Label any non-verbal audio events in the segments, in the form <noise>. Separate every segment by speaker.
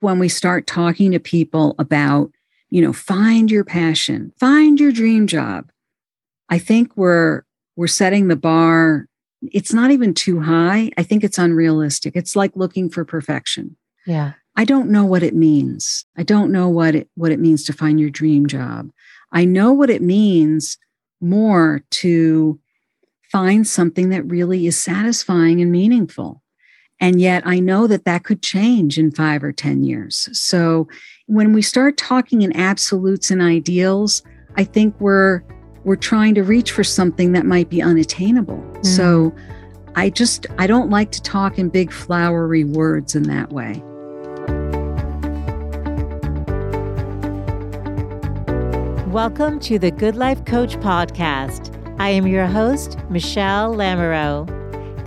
Speaker 1: when we start talking to people about, you know, find your passion, find your dream job, I think we're we're setting the bar. It's not even too high. I think it's unrealistic. It's like looking for perfection.
Speaker 2: Yeah.
Speaker 1: I don't know what it means. I don't know what it what it means to find your dream job. I know what it means more to find something that really is satisfying and meaningful. And yet I know that that could change in 5 or 10 years. So when we start talking in absolutes and ideals, I think we're we're trying to reach for something that might be unattainable. Mm. So I just I don't like to talk in big flowery words in that way.
Speaker 2: Welcome to the Good Life Coach podcast. I am your host, Michele Lamoureux.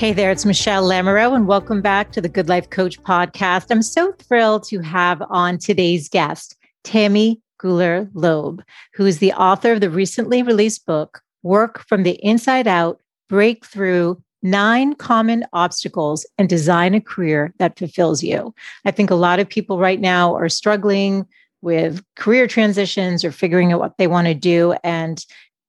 Speaker 2: Hey there, it's Michele Lamoureux, and welcome back to the Good Life Coach podcast. I'm so thrilled to have on today's guest, Tammy Gooler Loeb, who is the author of the recently released book, Work from the Inside Out Breakthrough Nine Common Obstacles and Design a Career That Fulfills You. I think a lot of people right now are struggling with career transitions or figuring out what they want to do. And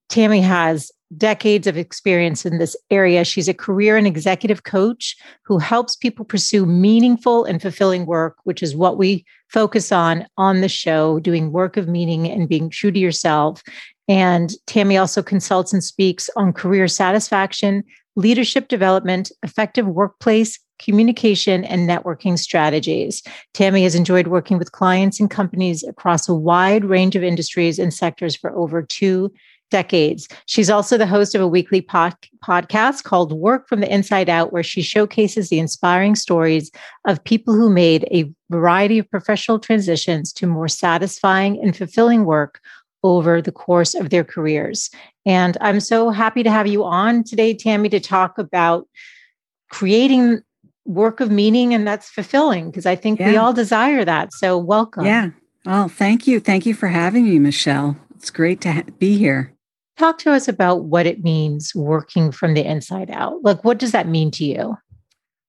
Speaker 2: Tammy has decades of experience in this area. She's a career and executive coach who helps people pursue meaningful and fulfilling work, which is what we focus on on the show, doing work of meaning and being true to yourself. And Tammy also consults and speaks on career satisfaction, leadership development, effective workplace communication and networking strategies. Tammy has enjoyed working with clients and companies across a wide range of industries and sectors for over two decades. She's also the host of a weekly pod- podcast called Work from the Inside Out, where she showcases the inspiring stories of people who made a variety of professional transitions to more satisfying and fulfilling work over the course of their careers. And I'm so happy to have you on today, Tammy, to talk about creating work of meaning and that's fulfilling because I think yeah. we all desire that. So, welcome.
Speaker 1: Yeah. Well, thank you. Thank you for having me, Michele. It's great to ha- be here.
Speaker 2: Talk to us about what it means working from the inside out. Like, what does that mean to you?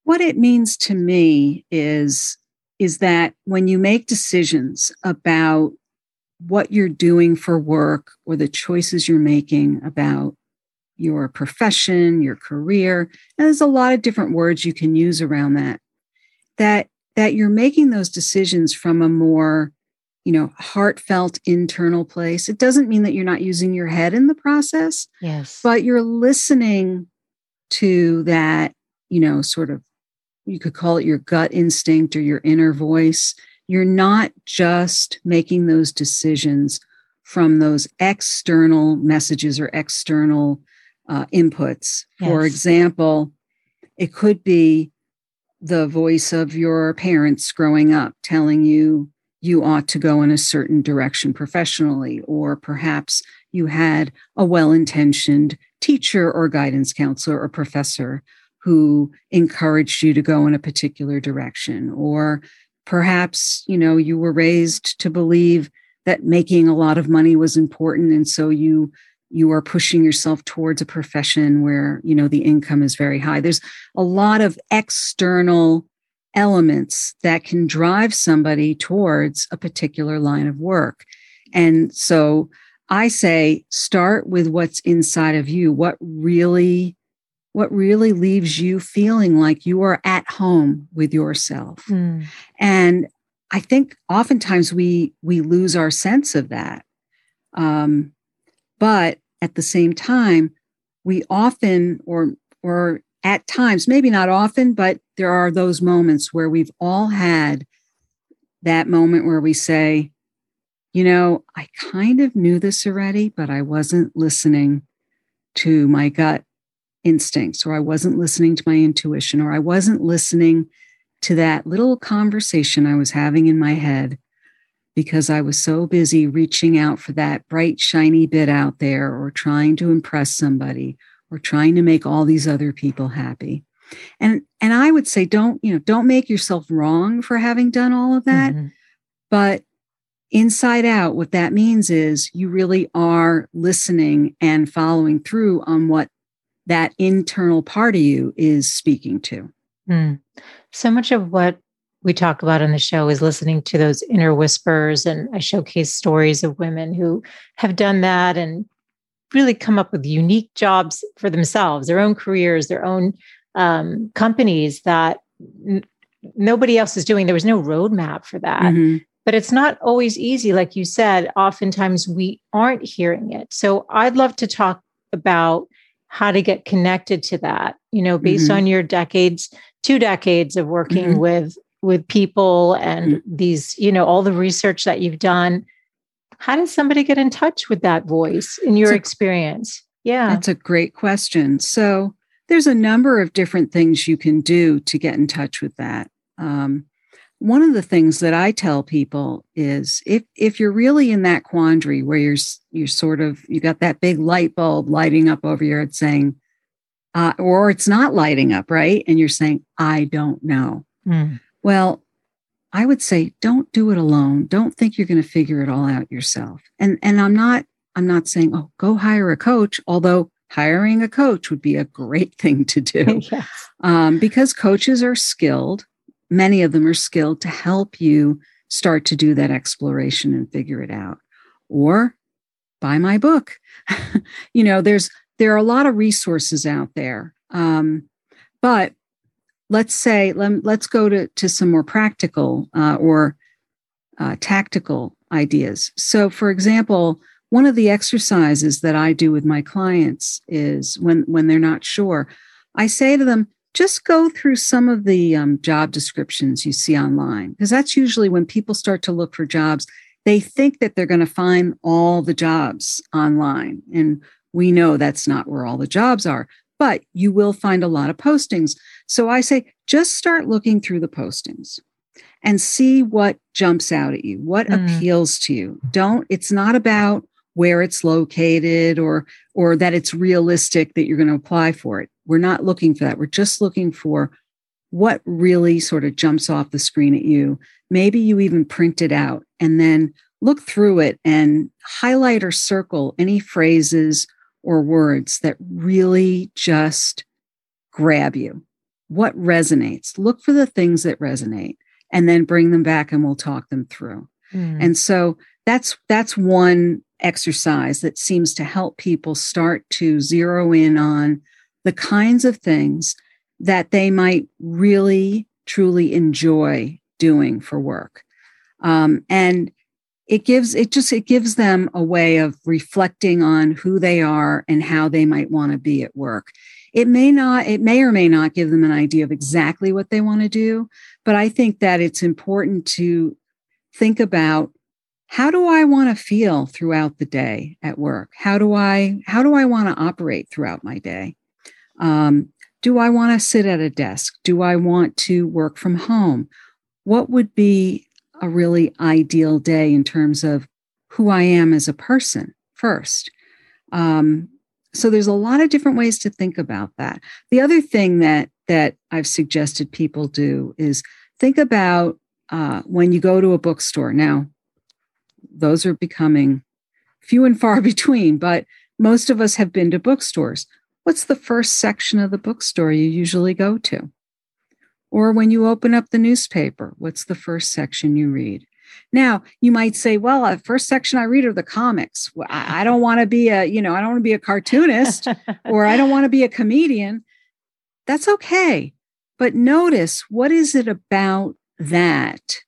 Speaker 1: What it means to me is is that when you make decisions about what you're doing for work or the choices you're making about your profession, your career, and there's a lot of different words you can use around that. That that you're making those decisions from a more you know, heartfelt internal place. It doesn't mean that you're not using your head in the process.
Speaker 2: Yes.
Speaker 1: But you're listening to that, you know, sort of, you could call it your gut instinct or your inner voice. You're not just making those decisions from those external messages or external uh, inputs. Yes. For example, it could be the voice of your parents growing up telling you you ought to go in a certain direction professionally, or perhaps you had a well intentioned teacher or guidance counselor or professor who encouraged you to go in a particular direction, or perhaps you know you were raised to believe that making a lot of money was important and so you you are pushing yourself towards a profession where you know the income is very high. There's a lot of external elements that can drive somebody towards a particular line of work. And so I say start with what's inside of you, what really what really leaves you feeling like you are at home with yourself. Mm. And I think oftentimes we we lose our sense of that. Um, but at the same time, we often or or at times, maybe not often, but there are those moments where we've all had that moment where we say, you know, I kind of knew this already, but I wasn't listening to my gut instincts, or I wasn't listening to my intuition, or I wasn't listening to that little conversation I was having in my head because I was so busy reaching out for that bright, shiny bit out there or trying to impress somebody or trying to make all these other people happy. And and I would say don't, you know, don't make yourself wrong for having done all of that. Mm-hmm. But inside out, what that means is you really are listening and following through on what that internal part of you is speaking to.
Speaker 2: Mm. So much of what we talk about on the show is listening to those inner whispers. And I showcase stories of women who have done that and really come up with unique jobs for themselves, their own careers, their own um, companies that n- nobody else is doing. There was no roadmap for that. Mm-hmm. But it's not always easy. Like you said, oftentimes we aren't hearing it. So I'd love to talk about how to get connected to that, you know, based mm-hmm. on your decades, two decades of working mm-hmm. with with people and mm-hmm. these, you know, all the research that you've done. How does somebody get in touch with that voice in your experience? Yeah.
Speaker 1: That's a great question. So there's a number of different things you can do to get in touch with that. Um, one of the things that I tell people is if if you're really in that quandary where you're you're sort of you got that big light bulb lighting up over your head saying, uh, or it's not lighting up, right? And you're saying, I don't know. Mm. Well, I would say don't do it alone. Don't think you're going to figure it all out yourself. And and I'm not I'm not saying oh go hire a coach, although hiring a coach would be a great <laughs> thing to do <laughs> yes. um, because coaches are skilled. Many of them are skilled to help you start to do that exploration and figure it out. Or buy my book. <laughs> you know, there's there are a lot of resources out there. Um, but let's say let, let's go to, to some more practical uh, or uh, tactical ideas. So for example one of the exercises that i do with my clients is when when they're not sure i say to them just go through some of the um, job descriptions you see online. Because that's usually when people start to look for jobs they think that they're going to find all the jobs online. And we know that's not where all the jobs are but you will find a lot of postings. So I say just start looking through the postings and see what jumps out at you, what mm. appeals to you. Don't, it's not about where it's located or or that it's realistic that you're going to apply for it. We're not looking for that. We're just looking for what really sort of jumps off the screen at you. Maybe you even print it out and then look through it and highlight or circle any phrases or words that really just grab you? What resonates? Look for the things that resonate and then bring them back and we'll talk them through. Mm. And so that's that's one exercise that seems to help people start to zero in on the kinds of things that they might really truly enjoy doing for work. Um, and it gives it just it gives them a way of reflecting on who they are and how they might want to be at work. It may not it may or may not give them an idea of exactly what they want to do but i think that it's important to think about how do i want to feel throughout the day at work? How do i how do i want to operate throughout my day? Um, do i want to sit at a desk? Do i want to work from home? What would be a really ideal day in terms of who I am as a person first. Um, so there's a lot of different ways to think about that. The other thing that that I've suggested people do is think about uh, when you go to a bookstore. Now, those are becoming few and far <laughs> between, but most of us have been to bookstores. What's the first section of the bookstore you usually go to? Or when you open up the newspaper, what's the first section you read? Now, you might say, well, the first section I read are the comics. I don't want to be a, you know, I don't want to be a cartoonist <laughs> or I don't want to be a comedian. That's okay. But notice what is it about that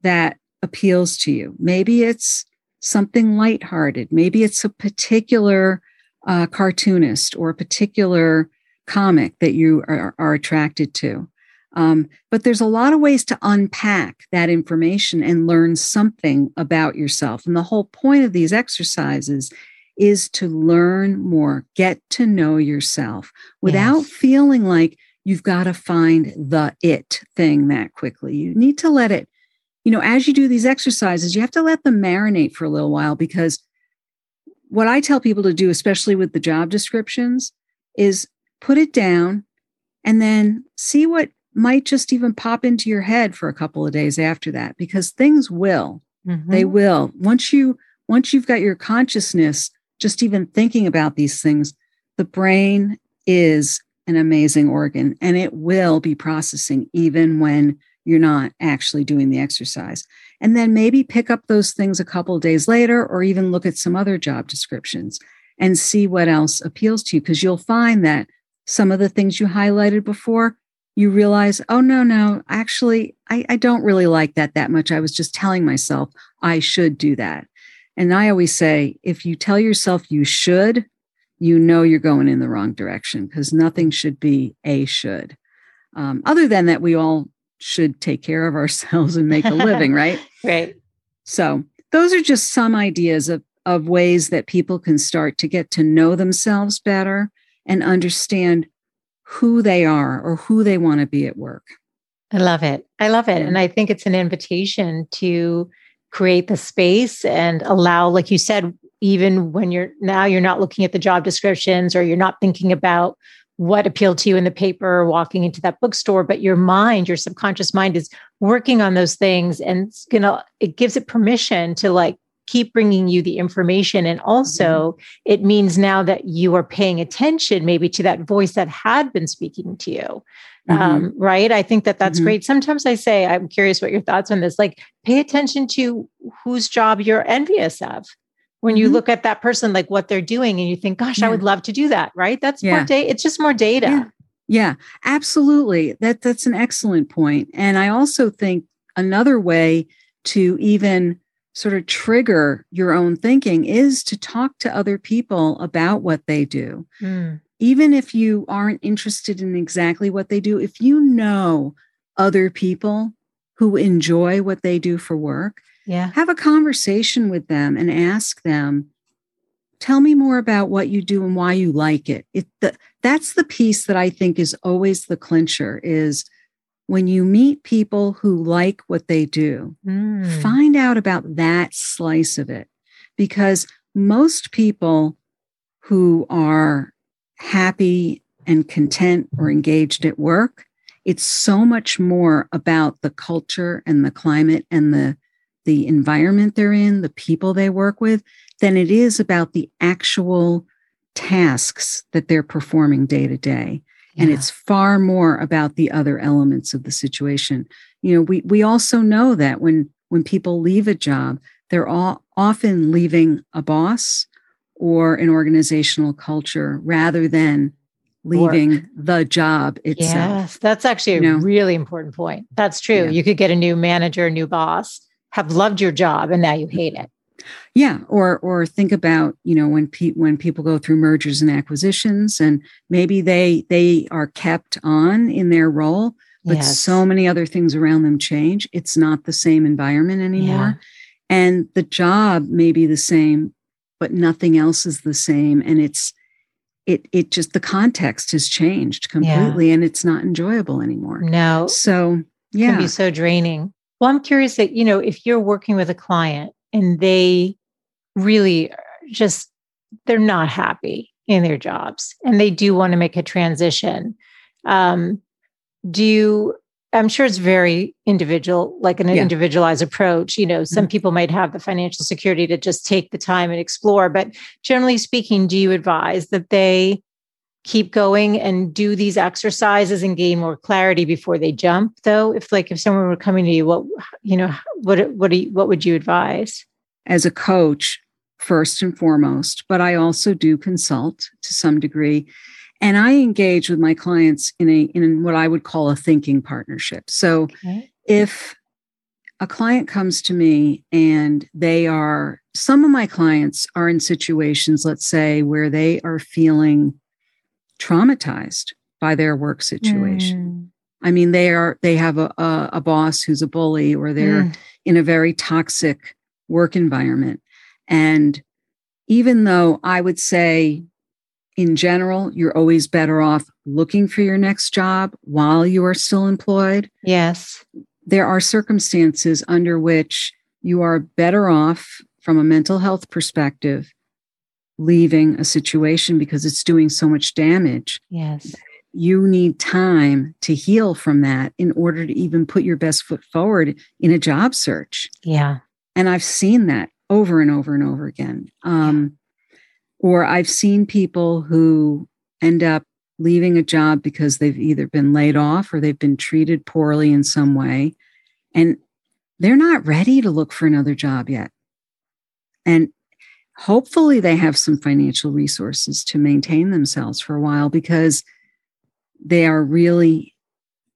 Speaker 1: that appeals to you? Maybe it's something lighthearted. Maybe it's a particular uh, cartoonist or a particular comic that you are, are attracted to. Um, but there's a lot of ways to unpack that information and learn something about yourself. And the whole point of these exercises is to learn more, get to know yourself without yes. feeling like you've got to find the it thing that quickly. You need to let it you know, as you do these exercises, you have to let them marinate for a little while because what I tell people to do, especially with the job descriptions, is put it down and then see what might just even pop into your head for a couple of days after that because things will mm-hmm. they will once you once you've got your consciousness just even thinking about these things the brain is an amazing organ and it will be processing even when you're not actually doing the exercise. And then maybe pick up those things a couple of days later or even look at some other job descriptions and see what else appeals to you because you'll find that some of the things you highlighted before you realize oh no no actually I, I don't really like that that much i was just telling myself i should do that and i always say if you tell yourself you should you know you're going in the wrong direction because nothing should be a should. Um, other than that, we all should take care of <laughs> ourselves and make a living, right? <laughs>
Speaker 2: Right.
Speaker 1: So those are just some ideas of, of ways that people can start to get to know themselves better and understand who they are or who they want to be at work.
Speaker 2: I love it. I love it. And I think it's an invitation to create the space and allow, like you said, even when you're now you're not looking at the job descriptions or you're not thinking about what appealed to you in the paper or walking into that bookstore but your mind your subconscious mind is working on those things and it's gonna it gives it permission to like keep bringing you the information and also mm-hmm. it means now that you are paying attention maybe to that voice that had been speaking to you mm-hmm. um, right i think that that's mm-hmm. great sometimes i say i'm curious what your thoughts on this like pay attention to whose job you're envious of when you mm-hmm. look at that person like what they're doing and you think gosh yeah. i would love to do that right that's yeah. more data it's just more data
Speaker 1: yeah. yeah absolutely that that's an excellent point and i also think another way to even sort of trigger your own thinking is to talk to other people about what they do mm. even if you aren't interested in exactly what they do if you know other people who enjoy what they do for work
Speaker 2: yeah.
Speaker 1: Have a conversation with them and ask them, tell me more about what you do and why you like it. It the, that's the piece that I think is always the clincher is when you meet people who like what they do, mm. find out about that slice of it because most people who are happy and content or engaged at work, it's so much more about the culture and the climate and the the environment they're in, the people they work with, than it is about the actual tasks that they're performing day to day. And it's far more about the other elements of the situation. You know, we we also know that when when people leave a job, they're all often leaving a boss or an organizational culture rather than leaving Work. the job itself. Yes,
Speaker 2: that's actually a know? really important point. That's true. Yeah. You could get a new manager, a new boss, have loved your job and now you hate it.
Speaker 1: Yeah, or or think about you know when pe- when people go through mergers and acquisitions, and maybe they they are kept on in their role, but yes. so many other things around them change. It's not the same environment anymore, yeah. and the job may be the same, but nothing else is the same, and it's it it just the context has changed completely, yeah. and it's not enjoyable anymore.
Speaker 2: No,
Speaker 1: so yeah,
Speaker 2: it can be so draining. Well, I'm curious that, you know, if you're working with a client and they really just, they're not happy in their jobs and they do want to make a transition. Um, do you, I'm sure it's very individual, like an yeah. individualized approach. You know, some mm-hmm. people might have the financial security to just take the time and explore, but generally speaking, do you advise that they keep going and do these exercises and gain more clarity before they jump though? If like if someone were coming to you what you know what what do you, what would you advise?
Speaker 1: As a coach first and foremost but i also do consult to some degree. And i engage with my clients in a in what i would call a thinking partnership. So okay. if a client comes to me and they are some of my clients are in situations let's say where they are feeling traumatized by their work situation. Mm. I mean, they are they have a, a, a, boss who's a bully, or they're mm. in a very toxic work environment. And even though I would say, in general, you're always better off looking for your next job while you are still employed.
Speaker 2: Yes.
Speaker 1: there are circumstances under which you are better off from a mental health perspective leaving a situation because it's doing so much damage.
Speaker 2: Yes.
Speaker 1: You need time to heal from that in order to even put your best foot forward in a job search.
Speaker 2: Yeah.
Speaker 1: And I've seen that over and over and over again. Um, or I've seen people who end up leaving a job because they've either been laid off or they've been treated poorly in some way. And they're not ready to look for another job yet. And hopefully they have some financial resources to maintain themselves for a while because they are really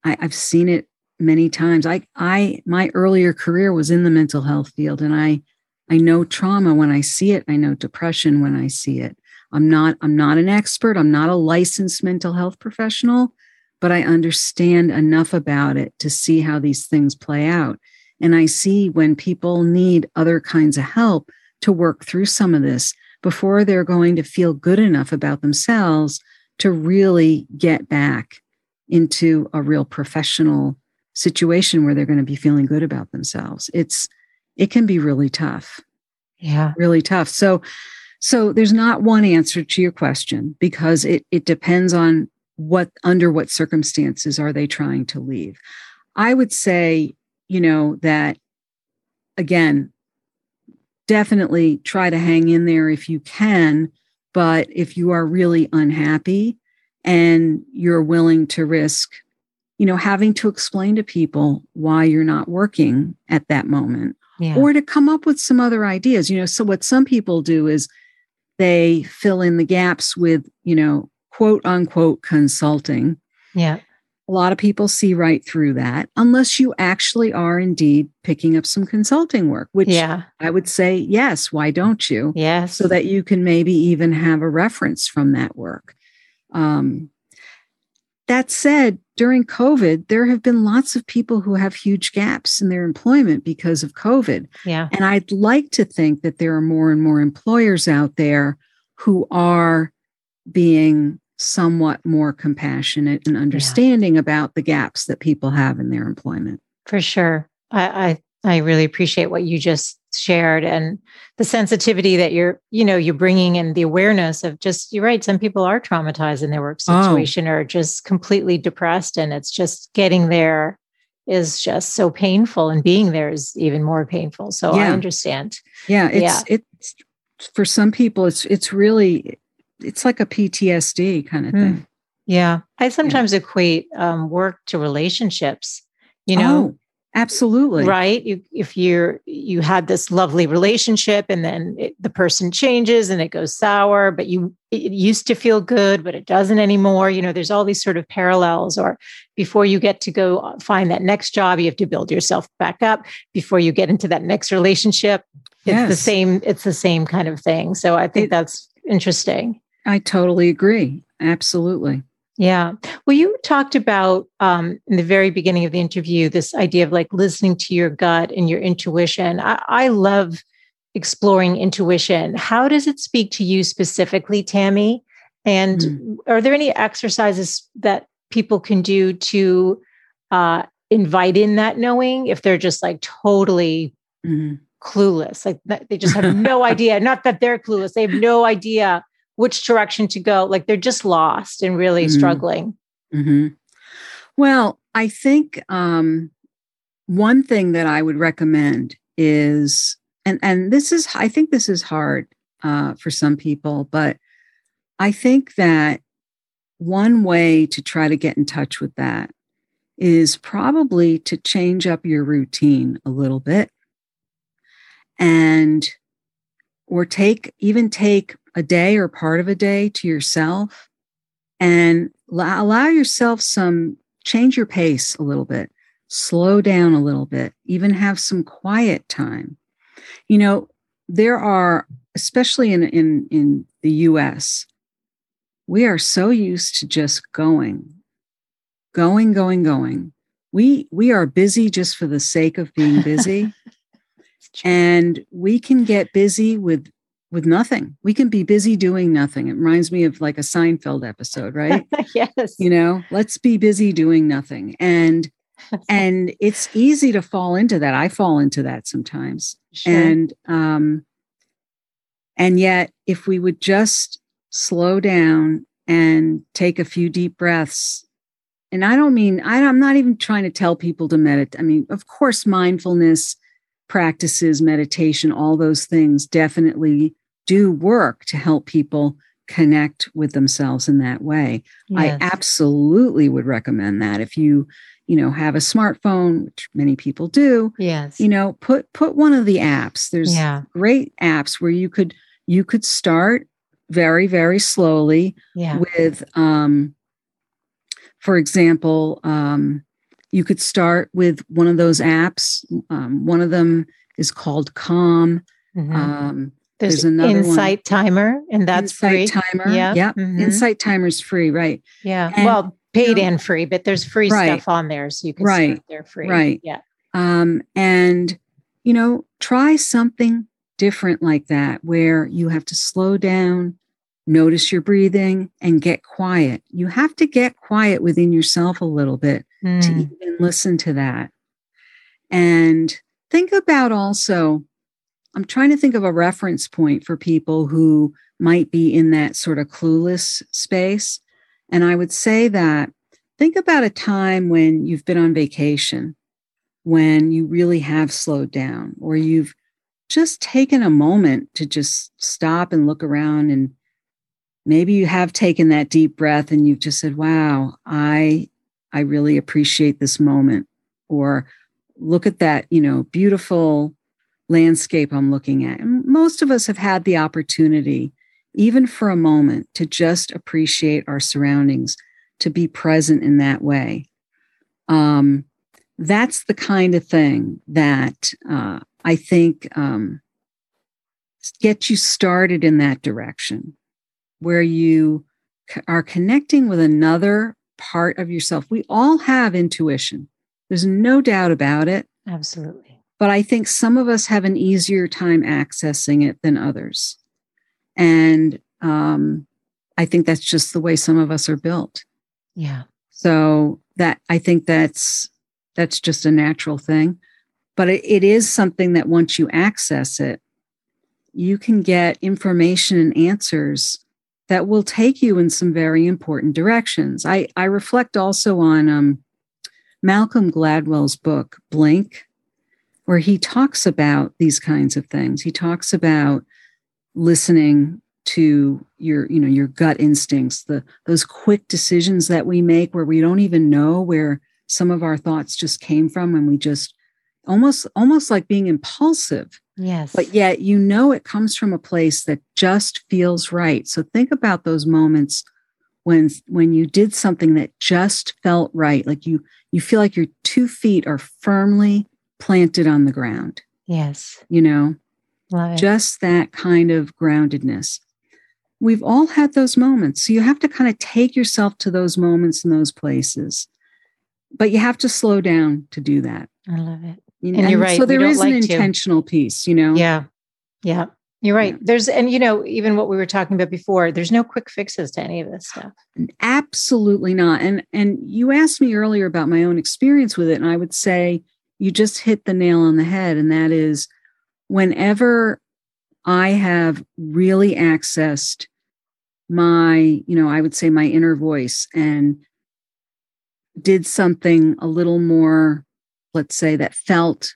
Speaker 1: I, have seen it many times. I I my earlier career was in the mental health field and I I know trauma when I see it. I know depression when I see it. I'm not I'm not an expert. I'm not a licensed mental health professional, but I understand enough about it to see how these things play out. And I see when people need other kinds of help to work through some of this before they're going to feel good enough about themselves to really get back into a real professional situation where they're going to be feeling good about themselves. It's it can be really tough.
Speaker 2: Yeah.
Speaker 1: Really tough. So so there's not one answer to your question because it it depends on what under what circumstances are they trying to leave. I would say, you know, that again, definitely try to hang in there if you can, but if you are really unhappy and you're willing to risk you know having to explain to people why you're not working at that moment yeah. or to come up with some other ideas. You know, so what some people do is they fill in the gaps with, you know, quote unquote consulting.
Speaker 2: Yeah.
Speaker 1: A lot of people see right through that unless you actually are indeed picking up some consulting work, which yeah. I would say, yes, why don't you?
Speaker 2: Yes.
Speaker 1: So that you can maybe even have a reference from that work. Um, that said, during COVID, there have been lots of people who have huge gaps in their employment because of COVID.
Speaker 2: Yeah.
Speaker 1: And I'd like to think that there are more and more employers out there who are being somewhat more compassionate and understanding yeah. about the gaps that people have in their employment.
Speaker 2: For sure. I, I I really appreciate what you just shared and the sensitivity that you're, you know, you're bringing and the awareness of just, you're right. Some people are traumatized in their work oh. situation oh. or just completely depressed. And it's just getting there is just so painful and being there is even more painful. So yeah. I understand.
Speaker 1: Yeah. It's, yeah. it's for some people, it's, it's really, it's like a PTSD kind of hmm. thing.
Speaker 2: Yeah. I sometimes yeah. equate um, work to relationships, you know, oh
Speaker 1: Absolutely.
Speaker 2: Right. You, if you're, you had this lovely relationship and then it, the person changes and it goes sour, but you, it used to feel good, but it doesn't anymore. You know, there's all these sort of parallels. Or before you get to go uh, find that next job, you have to build yourself back up. Before you get into that next relationship, it's yes. the same, it's the same kind of thing. So I think it, that's interesting.
Speaker 1: I totally agree. Absolutely.
Speaker 2: Yeah. Well, you talked about um, in the very beginning of the interview this idea of like listening to your gut and your intuition. I, I love exploring intuition. How does it speak to you specifically, Tammy? And mm. are there any exercises that people can do to uh, invite in that knowing if they're just like totally mm. clueless? Like they just have <laughs> no idea. Not that they're clueless, they have no idea which direction to go. Like they're just lost and really mm-hmm. struggling.
Speaker 1: Mm-hmm. Well, I think um, one thing that I would recommend is, and and this is, I think this is hard uh, for some people, but I think that one way to try to get in touch with that is probably to change up your routine a little bit and or take even take a day or part of a day to yourself and allow yourself some change your pace a little bit slow down a little bit even have some quiet time. You know there are especially in in in the US we are so used to just going going going going. We we are busy just for the sake of being busy. <laughs> And we can get busy with with nothing. We can be busy doing nothing. It reminds me of like a Seinfeld episode, right? <laughs>
Speaker 2: yes.
Speaker 1: You know, let's be busy doing nothing. And <laughs> and it's easy to fall into that. I fall into that sometimes. Sure. And um and yet if we would just slow down and take a few deep breaths and I don't mean I, I'm not even trying to tell people to meditate. I mean, of course, mindfulness practices, meditation, all those things definitely do work to help people connect with themselves in that way. Yes. I absolutely would recommend that if you, you know, have a smartphone, which many people do.
Speaker 2: Yes.
Speaker 1: You know, put put one of the apps. There's yeah. great apps where you could you could start very very slowly yeah. with um for example um you could start with one of those apps um, one of them is called calm mm-hmm. um,
Speaker 2: there's, there's another insight one. timer, and that's
Speaker 1: insight free. timer. Yeah, yep. Mm-hmm. Insight timer's free, right?
Speaker 2: Yeah. And, well, paid you know, and free, but there's free right. stuff on there, so you can right. start there free.
Speaker 1: Right.
Speaker 2: Yeah.
Speaker 1: Um, and you know, try something different like that, where you have to slow down, notice your breathing, and get quiet. You have to get quiet within yourself a little bit mm. to even listen to that. And think about also I'm trying to think of a reference point for people who might be in that sort of clueless space. And I would say that think about a time when you've been on vacation, when you really have slowed down, or you've just taken a moment to just stop and look around. And maybe you have taken that deep breath and you've just said, wow, I, I really appreciate this moment. Or look at that, you know, beautiful landscape I'm looking at. And most of us have had the opportunity, even for a moment, to just appreciate our surroundings, to be present in that way. Um, that's the kind of thing that uh, I think um, gets you started in that direction, where you are connecting with another part of yourself. We all have intuition. There's no doubt about it.
Speaker 2: Absolutely
Speaker 1: but I think some of us have an easier time accessing it than others. And um, I think that's just the way some of us are built.
Speaker 2: Yeah.
Speaker 1: So that I think that's that's just a natural thing. But it, it is something that once you access it, you can get information and answers that will take you in some very important directions. I, I reflect also on um, Malcolm Gladwell's book, Blink, where he talks about these kinds of things. He talks about listening to your you know your gut instincts the those quick decisions that we make where we don't even know where some of our thoughts just came from and we just almost almost like being impulsive
Speaker 2: yes
Speaker 1: but yet you know it comes from a place that just feels right so think about those moments when when you did something that just felt right like you you feel like your two feet are firmly planted on the ground.
Speaker 2: Yes.
Speaker 1: You know, just that kind of groundedness. We've all had those moments. So you have to kind of take yourself to those moments and those places. But you have to slow down to do that.
Speaker 2: I love it.
Speaker 1: You know? And, you're right. So there is like an intentional to. piece, you know?
Speaker 2: Yeah. Yeah. You're right. Yeah. There's, and you know, even what we were talking about before, there's no quick fixes to any of this stuff.
Speaker 1: Absolutely not. And and you asked me earlier about my own experience with it, and I would say you just hit the nail on the head. And that is whenever I have really accessed my, you know, I would say my inner voice and did something a little more, let's say, that felt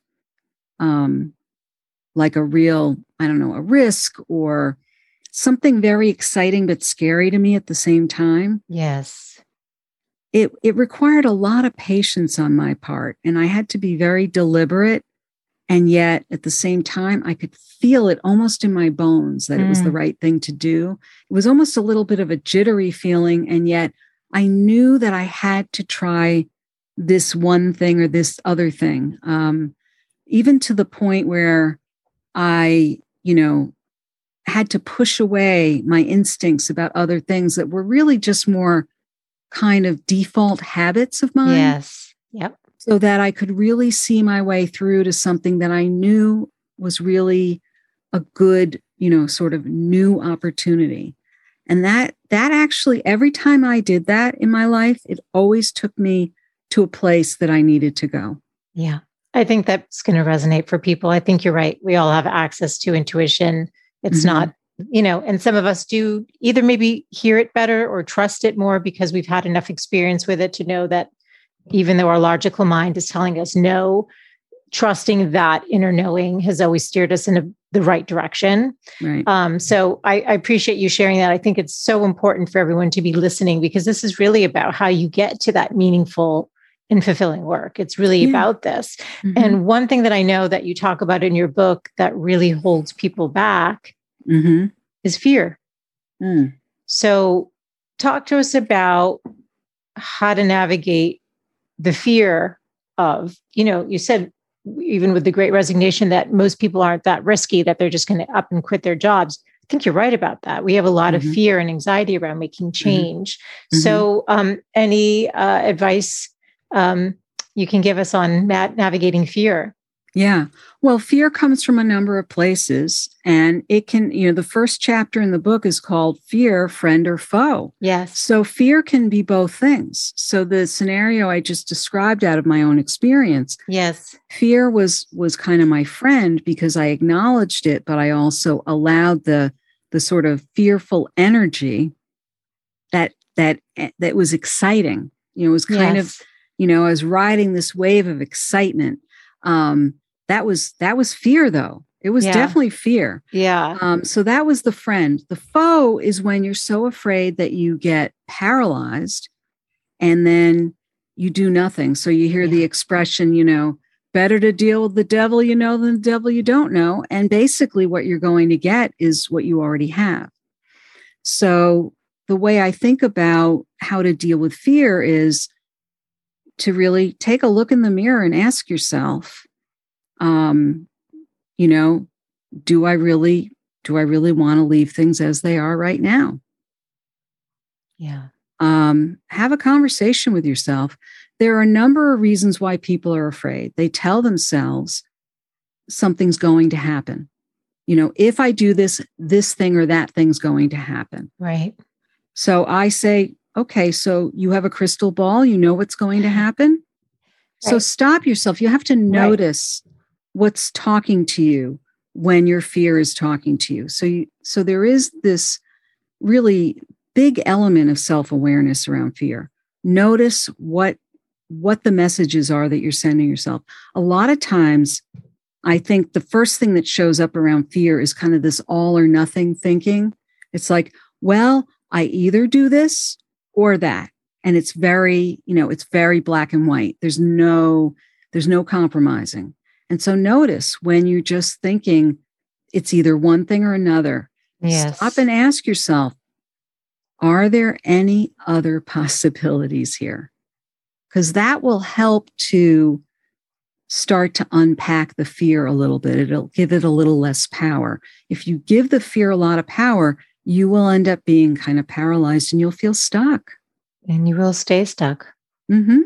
Speaker 1: um, like a real, I don't know, a risk or something very exciting but scary to me at the same time.
Speaker 2: Yes
Speaker 1: it it required a lot of patience on my part and i had to be very deliberate and yet at the same time i could feel it almost in my bones that mm. it was the mm. right thing to do it was almost a little bit of a jittery feeling and yet i knew that i had to try this one thing or this other thing um, even to the point where i you know had to push away my instincts about other things that were really just more kind of default habits of mine.
Speaker 2: Yes. Yep.
Speaker 1: So that I could really see my way through to something that I knew was really a good, you know, sort of new opportunity. And that that actually every time I did that in my life, it always took me to a place that I needed to go.
Speaker 2: Yeah. I think that's going to resonate for people. I think you're right. We all have access to intuition. It's mm-hmm. not, you know, and some of us do either maybe hear it better or trust it more because we've had enough experience with it to know that even though our logical mind is telling us no, trusting that inner knowing has always steered us in a, the right direction.
Speaker 1: Right.
Speaker 2: Um, so I, I, appreciate you sharing that. I think it's so important for everyone to be listening because this is really about how you get to that meaningful and fulfilling work. It's really yeah. about this. Mm-hmm. And one thing that I know that you talk about in your book that really holds people back mm-hmm. is fear. Mm. So talk to us about how to navigate the fear of, you know, you said even with the great resignation that most people aren't that risky that they're just going to up and quit their jobs i think you're right about that we have a lot mm-hmm. of fear and anxiety around making mm-hmm. change mm-hmm. so um, any uh, advice um, you can give us on navigating fear
Speaker 1: yeah. Well, fear comes from a number of places. And it can, you know, the first chapter in the book is called Fear, Friend or Foe.
Speaker 2: Yes.
Speaker 1: So fear can be both things. So the scenario I just described out of my own experience.
Speaker 2: Yes.
Speaker 1: Fear was was kind of my friend because I acknowledged it, but I also allowed the the sort of fearful energy that that that was exciting. You know, it was kind yes. of, you know, I was riding this wave of excitement. Um that was that was fear though. It was yeah. definitely fear.
Speaker 2: Yeah.
Speaker 1: Um so that was the friend. The foe is when you're so afraid that you get paralyzed and then you do nothing. So you hear yeah. the expression you know better to deal with the devil you know than the devil you don't know. And basically what you're going to get is what you already have. So the way i think about how to deal with fear is to really take a look in the mirror and ask yourself, um, you know, do I really do I really want to leave things as they are right now?
Speaker 2: Yeah.
Speaker 1: Um, have a conversation with yourself. There are a number of reasons why people are afraid. They tell themselves something's going to happen. You know, if I do this, this thing or that thing's going to happen.
Speaker 2: Right.
Speaker 1: So I say, okay, so you have a crystal ball, you know what's going to mm-hmm. happen. Right. So stop yourself. You have to notice right. what's talking to you when your fear is talking to you. So you so there is this really big element of self-awareness around fear. Notice what what the messages are that you're sending yourself. A lot of times I think the first thing that shows up around fear is kind of this all or nothing thinking. It's like, well, I either do this or that. And it's very you know it's very black and white. There's no there's no compromising. And so notice when you're just thinking it's either one thing or another.
Speaker 2: Yes.
Speaker 1: stop and ask yourself are there any other possibilities here? Because that will help to start to unpack the fear a little bit. It'll give it a little less power. If you give the fear a lot of power you will end up being kind of paralyzed and you'll feel stuck.
Speaker 2: And you will stay stuck.
Speaker 1: Mm-hmm.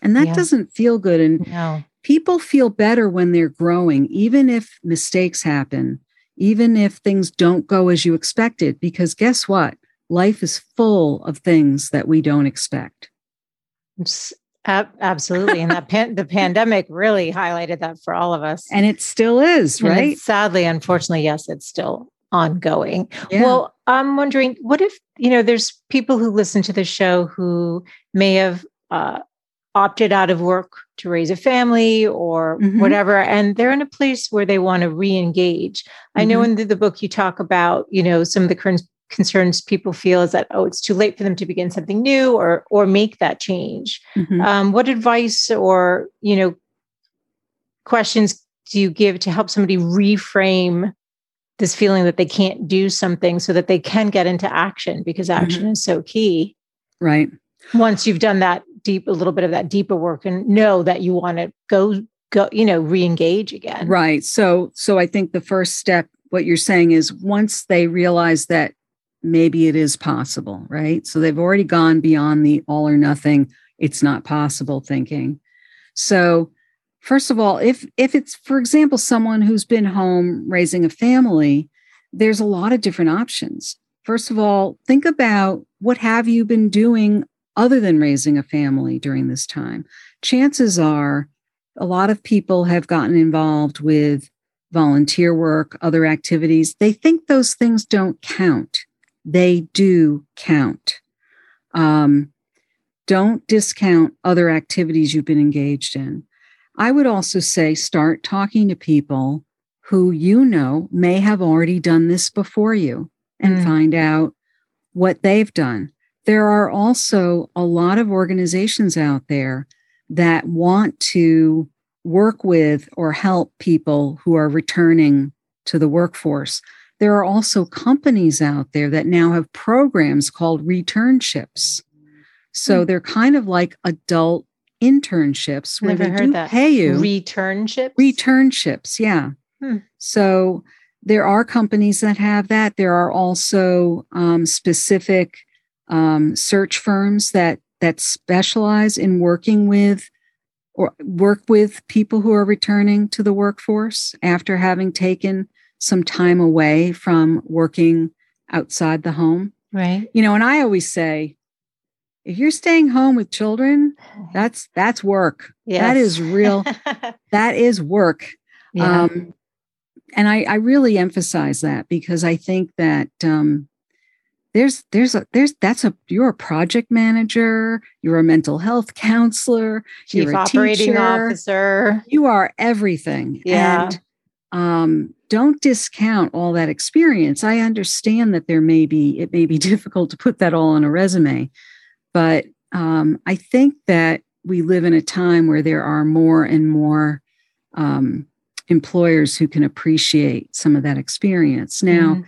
Speaker 1: And that yeah. doesn't feel good. And
Speaker 2: no.
Speaker 1: people feel better when they're growing, even if mistakes happen, even if things don't go as you expected, because guess what? Life is full of things that we don't expect.
Speaker 2: Ab- absolutely. And that pan- the pandemic really highlighted that for all of us.
Speaker 1: And it still is, right?
Speaker 2: Sadly, unfortunately, yes, it's still ongoing. Yeah. Well, I'm wondering what if, you know, there's people who listen to the show who may have uh, opted out of work to raise a family or mm-hmm. whatever, and they're in a place where they want to re engage. Mm-hmm. I know mm-hmm. in the, the, book you talk about, you know, some of the current concerns people feel is that oh it's too late for them to begin something new or or make that change mm-hmm. um, what advice or you know questions do you give to help somebody reframe this feeling that they can't do something so that they can get into action because action mm-hmm. is so key.
Speaker 1: Right.
Speaker 2: Once you've done that deep, a little bit of that deeper work and know that you want to go, go, you know, re-engage again.
Speaker 1: Right. So, so I think the first step, what you're saying is once they realize that maybe it is possible, right? So they've already gone beyond the all or nothing, it's not possible thinking. So first of all if if it's for example someone who's been home raising a family there's a lot of different options first of all think about what have you been doing other than raising a family during this time. Chances are a lot of people have gotten involved with volunteer work, other activities. They think those things don't count. They do count. Um, don't discount other activities you've been engaged in. I would also say start talking to people who you know may have already done this before you and mm. find out what they've done. There are also a lot of organizations out there that want to work with or help people who are returning to the workforce. There are also companies out there that now have programs called returnships. So hmm. they're kind of like adult internships where Never they do that. pay you
Speaker 2: returnships.
Speaker 1: Returnships, yeah. Hmm. So there are companies that have that. There are also um, specific um, search firms that that specialize in working with or work with people who are returning to the workforce after having taken some time away from working outside the home.
Speaker 2: Right.
Speaker 1: You know, and I always say, if you're staying home with children, that's that's work. Yes. That is real. <laughs> that is work. Yeah. Um, and I, I really emphasize that because I think that um, there's there's a there's that's a you're a project manager you're a mental health counselor
Speaker 2: chief you're a operating teacher, officer
Speaker 1: you are everything
Speaker 2: yeah
Speaker 1: and um, don't discount all that experience i understand that there may be it may be <laughs> difficult to put that all on a resume but um, i think that we live in a time where there are more and more um, employers who can appreciate some of that experience now mm.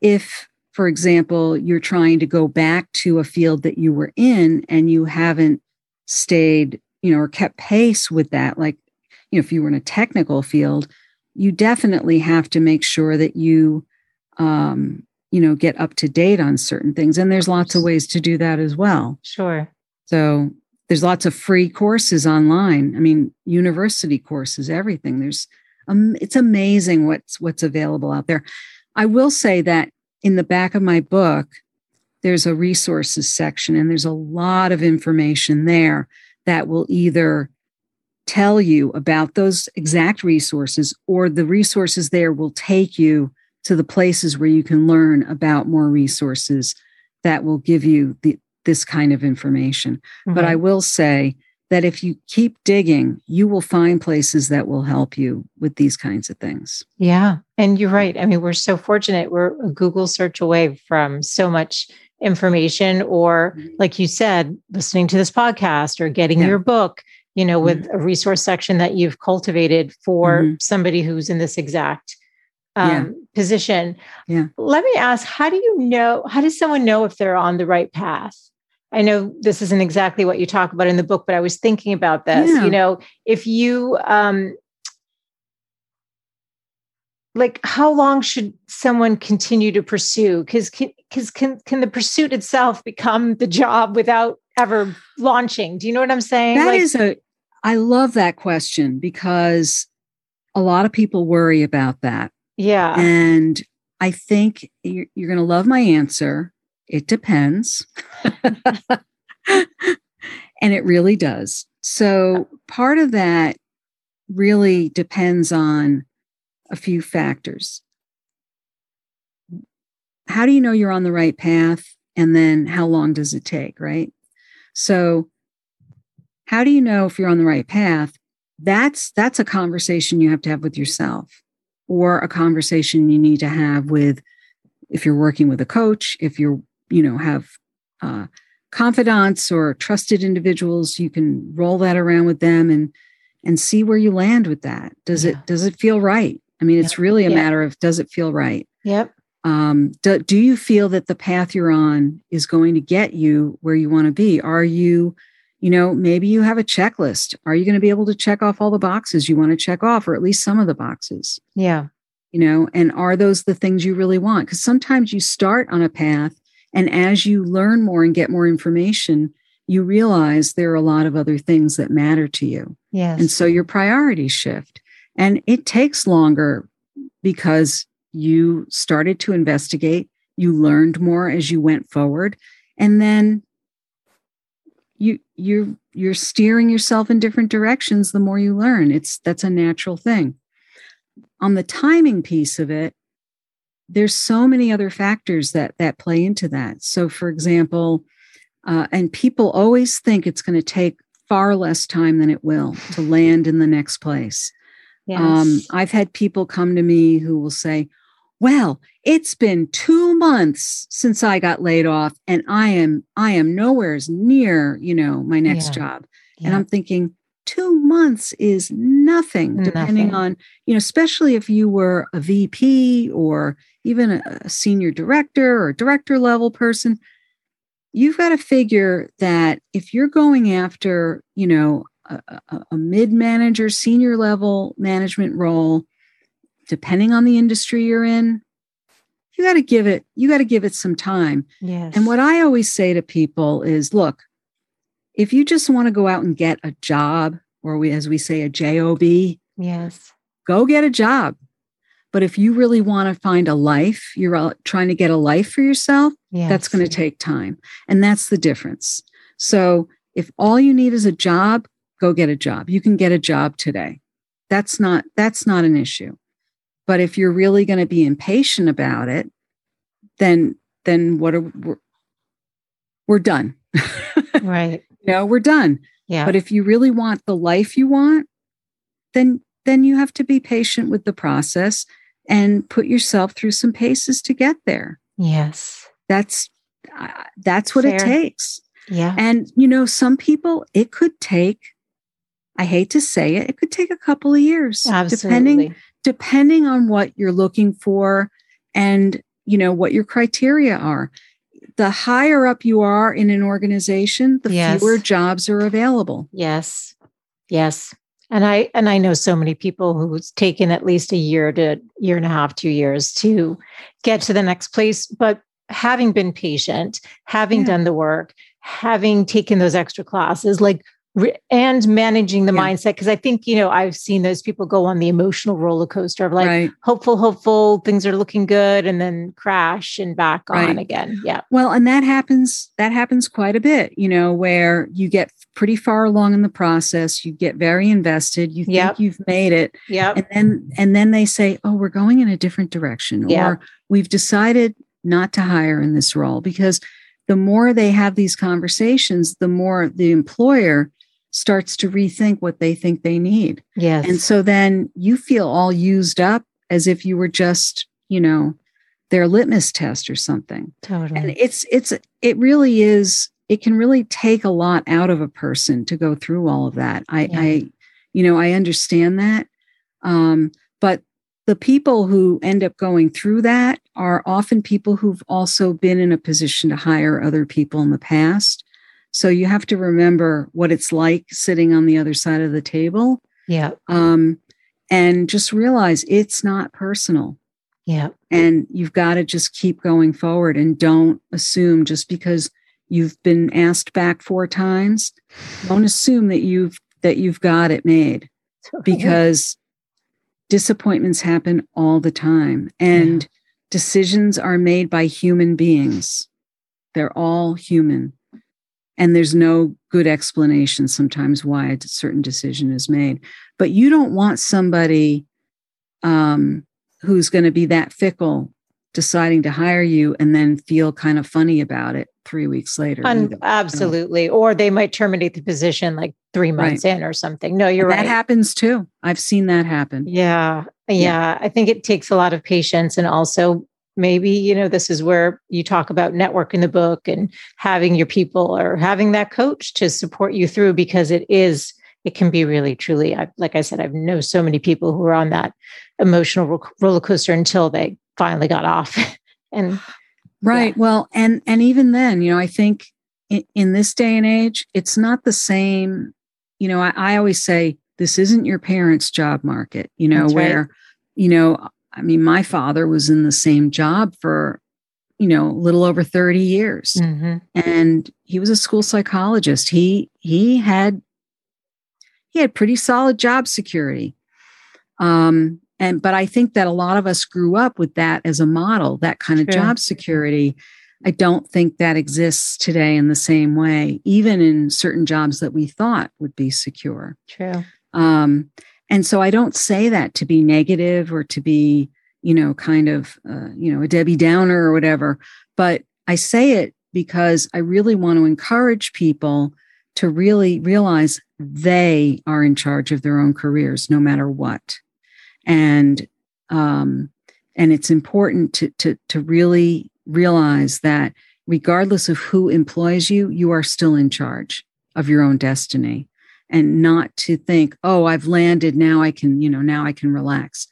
Speaker 1: if for example, you're trying to go back to a field that you were in and you haven't stayed, you know, or kept pace with that, like, you know, if you were in a technical field, you definitely have to make sure that you, um, you know, get up to date on certain things. And there's lots of ways to do that as well.
Speaker 2: Sure.
Speaker 1: So there's lots of free courses online. I mean, university courses, everything. There's, um, it's amazing what's what's available out there. I will say that in the back of my book, there's a resources section, and there's a lot of information there that will either tell you about those exact resources or the resources there will take you to the places where you can learn about more resources that will give you the, this kind of information. Mm-hmm. But I will say that if you keep digging, you will find places that will help you with these kinds of things.
Speaker 2: Yeah. And you're right. I mean, we're so fortunate. We're a Google search away from so much information, or mm-hmm. like you said, listening to this podcast or getting yeah. your book, you know, with mm-hmm. a resource section that you've cultivated for mm-hmm. somebody who's in this exact um, yeah. position.
Speaker 1: Yeah.
Speaker 2: Let me ask how do you know, how does someone know if they're on the right path? I know this isn't exactly what you talk about in the book, but I was thinking about this. Yeah. You know, if you um like how long should someone continue to pursue because because can, can the pursuit itself become the job without ever launching do you know what i'm saying
Speaker 1: That like, is a i love that question because a lot of people worry about that
Speaker 2: yeah
Speaker 1: and i think you're, you're going to love my answer it depends. and it really does. So part of that really depends on a few factors. How do you know you're on the right path? And then how long does it take, right? So how do you know if you're on the right path? That's that's a conversation you have to have with yourself or a conversation you need to have with if you're working with a coach, if you're you know have uh, confidants or trusted individuals you can roll that around with them and and see where you land with that does yeah. it does it feel right i mean it's yep. really a yep. matter of does it feel right
Speaker 2: yep
Speaker 1: um, do, do you feel that the path you're on is going to get you where you want to be are you you know maybe you have a checklist are you going to be able to check off all the boxes you want to check off or at least some of the boxes
Speaker 2: yeah
Speaker 1: you know and are those the things you really want because sometimes you start on a path and as you learn more and get more information, you realize there are a lot of other things that matter to you.
Speaker 2: Yes.
Speaker 1: And so your priorities shift. And it takes longer because you started to investigate, you learned more as you went forward. And then you you you're steering yourself in different directions the more you learn. It's that's a natural thing. On the timing piece of it there's so many other factors that that play into that. So for example uh, and people always think it's going to take far less time than it will to land in the next place. <laughs> Yes. um, i've had people come to me who will say well it's been two months since i got laid off and i am i am nowheres near you know my next yeah. job yeah. and i'm thinking two months is nothing depending nothing. on you know especially if you were a vp or even a, a senior director or director level person you've got to figure that if you're going after you know a, a, a mid manager senior level management role depending on the industry you're in you got to give it you got to give it some time.
Speaker 2: Yes.
Speaker 1: And what i always say to people is look if you just want to go out and get a job or we as we say a job
Speaker 2: yes.
Speaker 1: go get a job. But if you really want to find a life you're trying to get a life for yourself yes. that's going to take time. And that's the difference. So if all you need is a job go get a job. You can get a job today. That's not that's not an issue but if you're really going to be impatient about it, then then what are we're, we're done. <laughs>
Speaker 2: right.
Speaker 1: You know, we're done.
Speaker 2: Yeah.
Speaker 1: But if you really want the life you want, then then you have to be patient with the process and put yourself through some paces to get there.
Speaker 2: Yes.
Speaker 1: That's uh, that's what Fair. it takes.
Speaker 2: Yeah.
Speaker 1: And you know, some people it could take I hate to say it, it could take a couple of years
Speaker 2: Absolutely.
Speaker 1: depending depending on what you're looking for and you know what your criteria are. The higher up you are in an organization the yes. fewer jobs are available.
Speaker 2: Yes. Yes. And i and i know so many people who's taken at least a year to year and a half two years to get to the next place. But having been patient having yeah. done the work having taken those extra classes like and managing the yeah. mindset because i think you know i've seen those people go on the emotional roller coaster of like right. hopeful hopeful things are looking good and then crash and back right. on again yeah
Speaker 1: well and that happens that happens quite a bit you know where you get pretty far along in the process you get very invested you think yep. you've made it
Speaker 2: yeah
Speaker 1: and then and then they say oh we're going in a different direction yep. or we've decided not to hire in this role because the more they have these conversations the more the employer starts to rethink what they think they need.
Speaker 2: Yes.
Speaker 1: And so then you feel all used up as if you were just, you know, their litmus test or something.
Speaker 2: Totally.
Speaker 1: And it's it's it really is it can really take a lot out of a person to go through all of that. I yeah. I you know, I understand that. Um but the people who end up going through that are often people who've also been in a position to hire other people in the past so you have to remember what it's like sitting on the other side of the table.
Speaker 2: Yeah.
Speaker 1: Um, and just realize it's not personal.
Speaker 2: Yeah.
Speaker 1: And you've got to just keep going forward and don't assume just because you've been asked back four times, don't assume that you've that you've got it made because disappointments happen all the time and yeah. decisions are made by human beings. They're all human and there's no good explanation sometimes why a certain decision is made. But you don't want somebody um, who's going to be that fickle deciding to hire you and then feel kind of funny about it three weeks later.
Speaker 2: Absolutely. Or they might terminate the position like three months right. in or something. No you're
Speaker 1: and
Speaker 2: right.
Speaker 1: that happens too. I've seen that happen.
Speaker 2: Yeah, yeah. yeah. I think it takes a lot of patience and also maybe you know this is where you talk about network in the book and having your people or having that coach to support you through because it is it can be really truly I, like i said i've know so many people who are on that emotional roller coaster until they finally got off <laughs> and
Speaker 1: right yeah. well and and even then you know i think in, in, this day and age it's not the same you know I, I always say this isn't your parents job market you know That's where right. you know I mean, my father was in the same job for, you know, a little over 30 years. Mm-hmm. And he was a school psychologist. He he had he had pretty solid job security. Um, and but I think that a lot of us grew up with that as a model, that kind of True. job security. I don't think that exists today in the same way, even in certain jobs that we thought would be secure.
Speaker 2: True.
Speaker 1: Um, and so I don't say that to be negative or to be, you know, kind of, uh, you know, a Debbie Downer or whatever, but I say it because I really want to encourage people to really realize they are in charge of their own careers no matter what. And um, and it's important to, to, to really realize that regardless of who employs you, you are still in charge of your own destiny and not to think, oh, I've landed. Now I can, you know, now I can relax.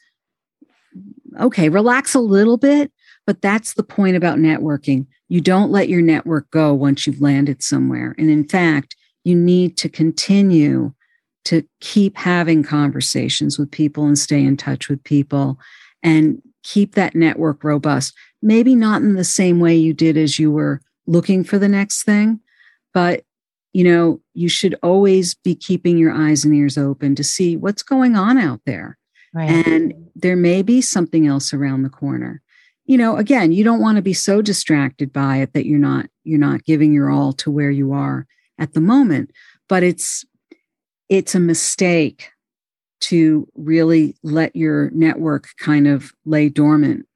Speaker 1: Okay, relax a little bit, but that's the point about networking. You don't let your network go once you've landed somewhere. And in fact, you need to continue to keep having conversations with people and stay in touch with people and keep that network robust. Maybe not in the same way you did as you were looking for the next thing, but you know, you should always be keeping your eyes and ears open to see what's going on out there. Right. And there may be something else around the corner. You know, again, you don't want to be so distracted by it that you're not you're not giving your all to where you are at the moment, but it's it's a mistake to really let your network kind of lay dormant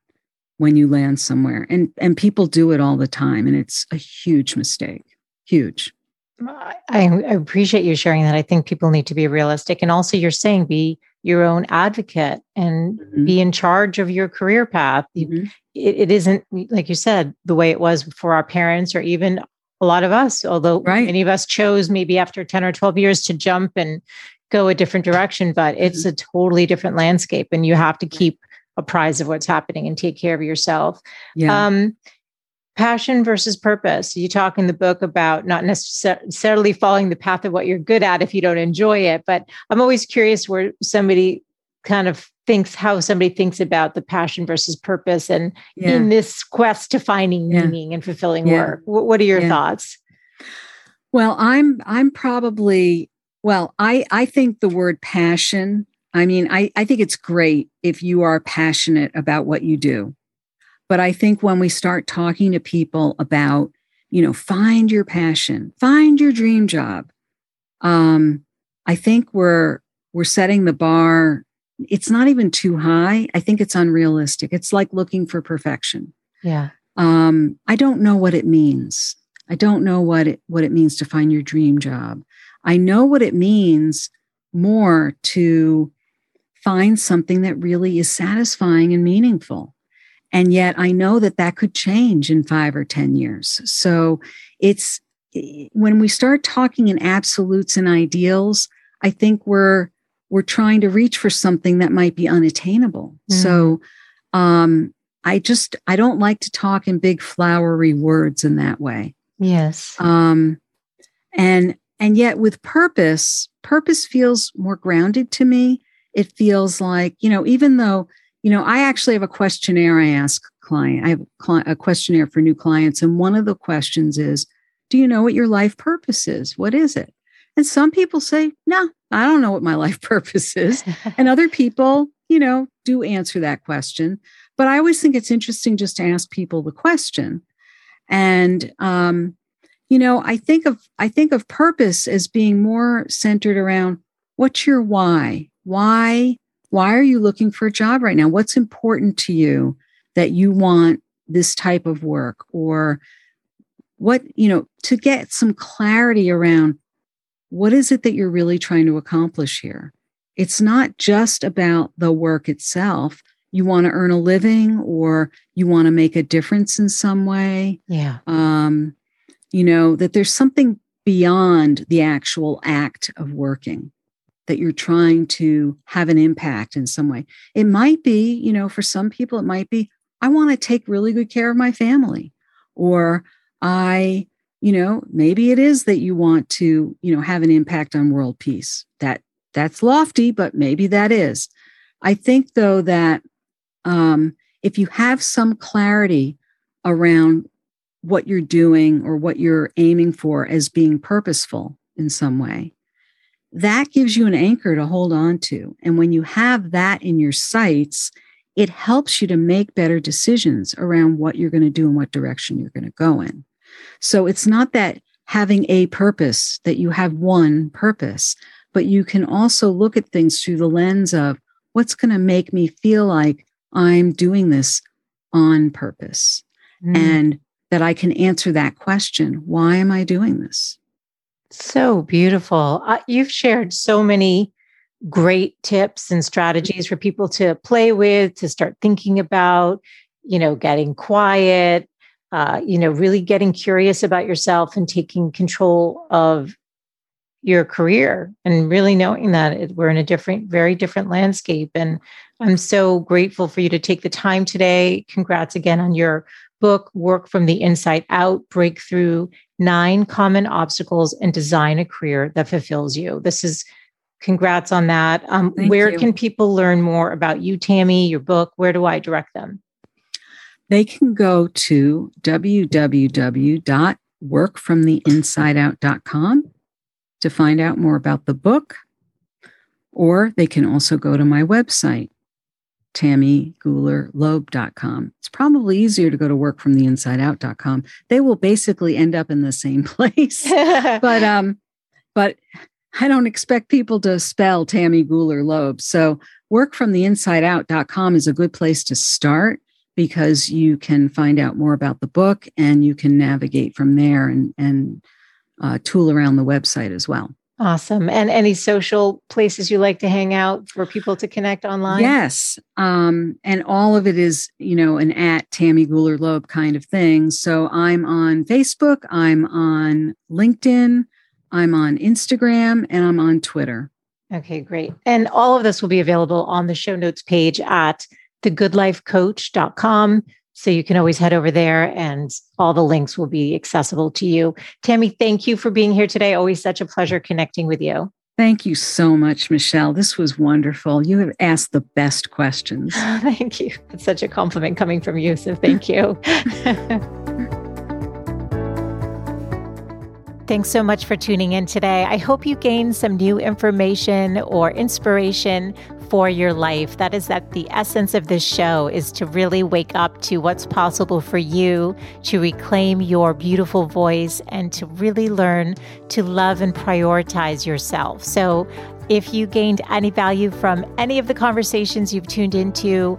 Speaker 1: when you land somewhere and and people do it all the time and it's a huge mistake huge
Speaker 2: I, I appreciate you sharing that i think people need to be realistic and also you're saying be your own advocate and mm-hmm. be in charge of your career path mm-hmm. it, it isn't like you said the way it was for our parents or even a lot of us although right. many of us chose maybe after 10 or 12 years to jump and go a different direction, but it's mm-hmm. a totally different landscape and you have to keep apprised of what's happening and take care of yourself. Yeah. Um, passion versus purpose. You talk in the book about not necessarily following the path of what you're good at if you don't enjoy it, but I'm always curious where somebody kind of thinks how somebody thinks about the passion versus purpose and yeah. in this quest to finding yeah. meaning and fulfilling yeah. work. What, what are your thoughts?
Speaker 1: Well, I'm I'm probably well, I, I think the word passion, I mean, I, I think it's great if you are passionate about what you do. But I think when we start talking to people about, you know, find your passion, find your dream job, um, I think we're we're setting the bar. It's not even too high. I think it's unrealistic. It's like looking for perfection.
Speaker 2: Yeah.
Speaker 1: Um, I don't know what it means. I don't know what it what it means to find your dream job. I know what it means more to find something that really is satisfying and meaningful. And yet I know that that could change in five or 10 years. So it's when we start talking in absolutes and ideals, I think we're we're trying to reach for something that might be unattainable. Mm. So um, I just I don't like to talk in big flowery words in that way.
Speaker 2: Yes.
Speaker 1: Um, and and yet, with purpose, purpose feels more grounded to me. It feels like, you know, even though, you know, I actually have a questionnaire I ask client. I have a questionnaire for new clients. And one of the questions is, do you know what your life purpose is? What is it? And some people say, no, I don't know what my <laughs> life purpose is. and other people, you know, do answer that question. But I always think it's interesting just to ask people the question. And um, you know i think of i think of purpose as being more centered around what's your why why why are you looking for a job right now? What's important to you that you want this type of work? Or what you know to get some clarity around what is it that you're really trying to accomplish here? It's not just about the work itself. You want to earn a living or you want to make a difference in some way.
Speaker 2: Yeah.
Speaker 1: Um you know, that there's something beyond the actual act of working that you're trying to have an impact in some way. It might be, you know, for some people, it might be, I want to take really good care of my family. Or I, you know, maybe it is that you want to, you know, have an impact on world peace. That that's lofty, but maybe that is. I think though that um, if you have some clarity around what you're doing or what you're aiming for as being purposeful in some way. That gives you an anchor to hold on to. And when you have that in your sights, it helps you to make better decisions around what you're going to do and what direction you're going to go in. So it's not that having a purpose, that you have one purpose, but you can also look at things through the lens of what's going to make me feel like I'm doing this on purpose mm. and that I can answer that question why am I doing this?
Speaker 2: So beautiful. Uh, you've shared so many great tips and strategies for people to play with, to start thinking about, you know, getting quiet, uh, you know, really getting curious about yourself and taking control of your career and really knowing that we're in a different, very different landscape. And I'm so grateful for you to take the time today. Congrats again on your book, Work from the Inside Out Breakthrough Nine Common Obstacles and Design a Career that Fulfills You. This is congrats on that. Um, where you. can people learn more about you, Tammy, your book? Where do I direct them?
Speaker 1: They can go to www.workfromtheinsideout.com to find out more about the book, or they can also go to my website, tammygoolerloeb.com. It's probably easier to go to workfromtheinsideout.com. They will basically end up in the same <laughs> place. <laughs> but um but I don't expect people to spell Tammy Gooler Loeb. So workfromtheinsideout.com is a good place to start because you can find out more about the book and you can navigate from there and, and uh, tool around the website as well.
Speaker 2: Awesome. And any social places you like to hang out for people to connect online?
Speaker 1: Yes. Um, and all of it is, you know, an at Tammy Gooler Loeb kind of thing. So I'm on Facebook, I'm on LinkedIn, I'm on Instagram, and I'm on Twitter.
Speaker 2: Okay, great. And all of this will be available on the show notes page at thegoodlifecoach.com. So you can always head over there and all the links will be accessible to you. Tammy, thank you for being here today. Always such a pleasure connecting with you.
Speaker 1: Thank you so much, Michele. This was wonderful. You have asked the best questions. <laughs>
Speaker 2: thank you. It's such a compliment coming from you. So thank you. <laughs> Thanks so much for tuning in today. I hope you gained some new information or inspiration for your life. That is that the essence of this show is to really wake up to what's possible for you, to reclaim your beautiful voice and to really learn to love and prioritize yourself. So if you gained any value from any of the conversations you've tuned into,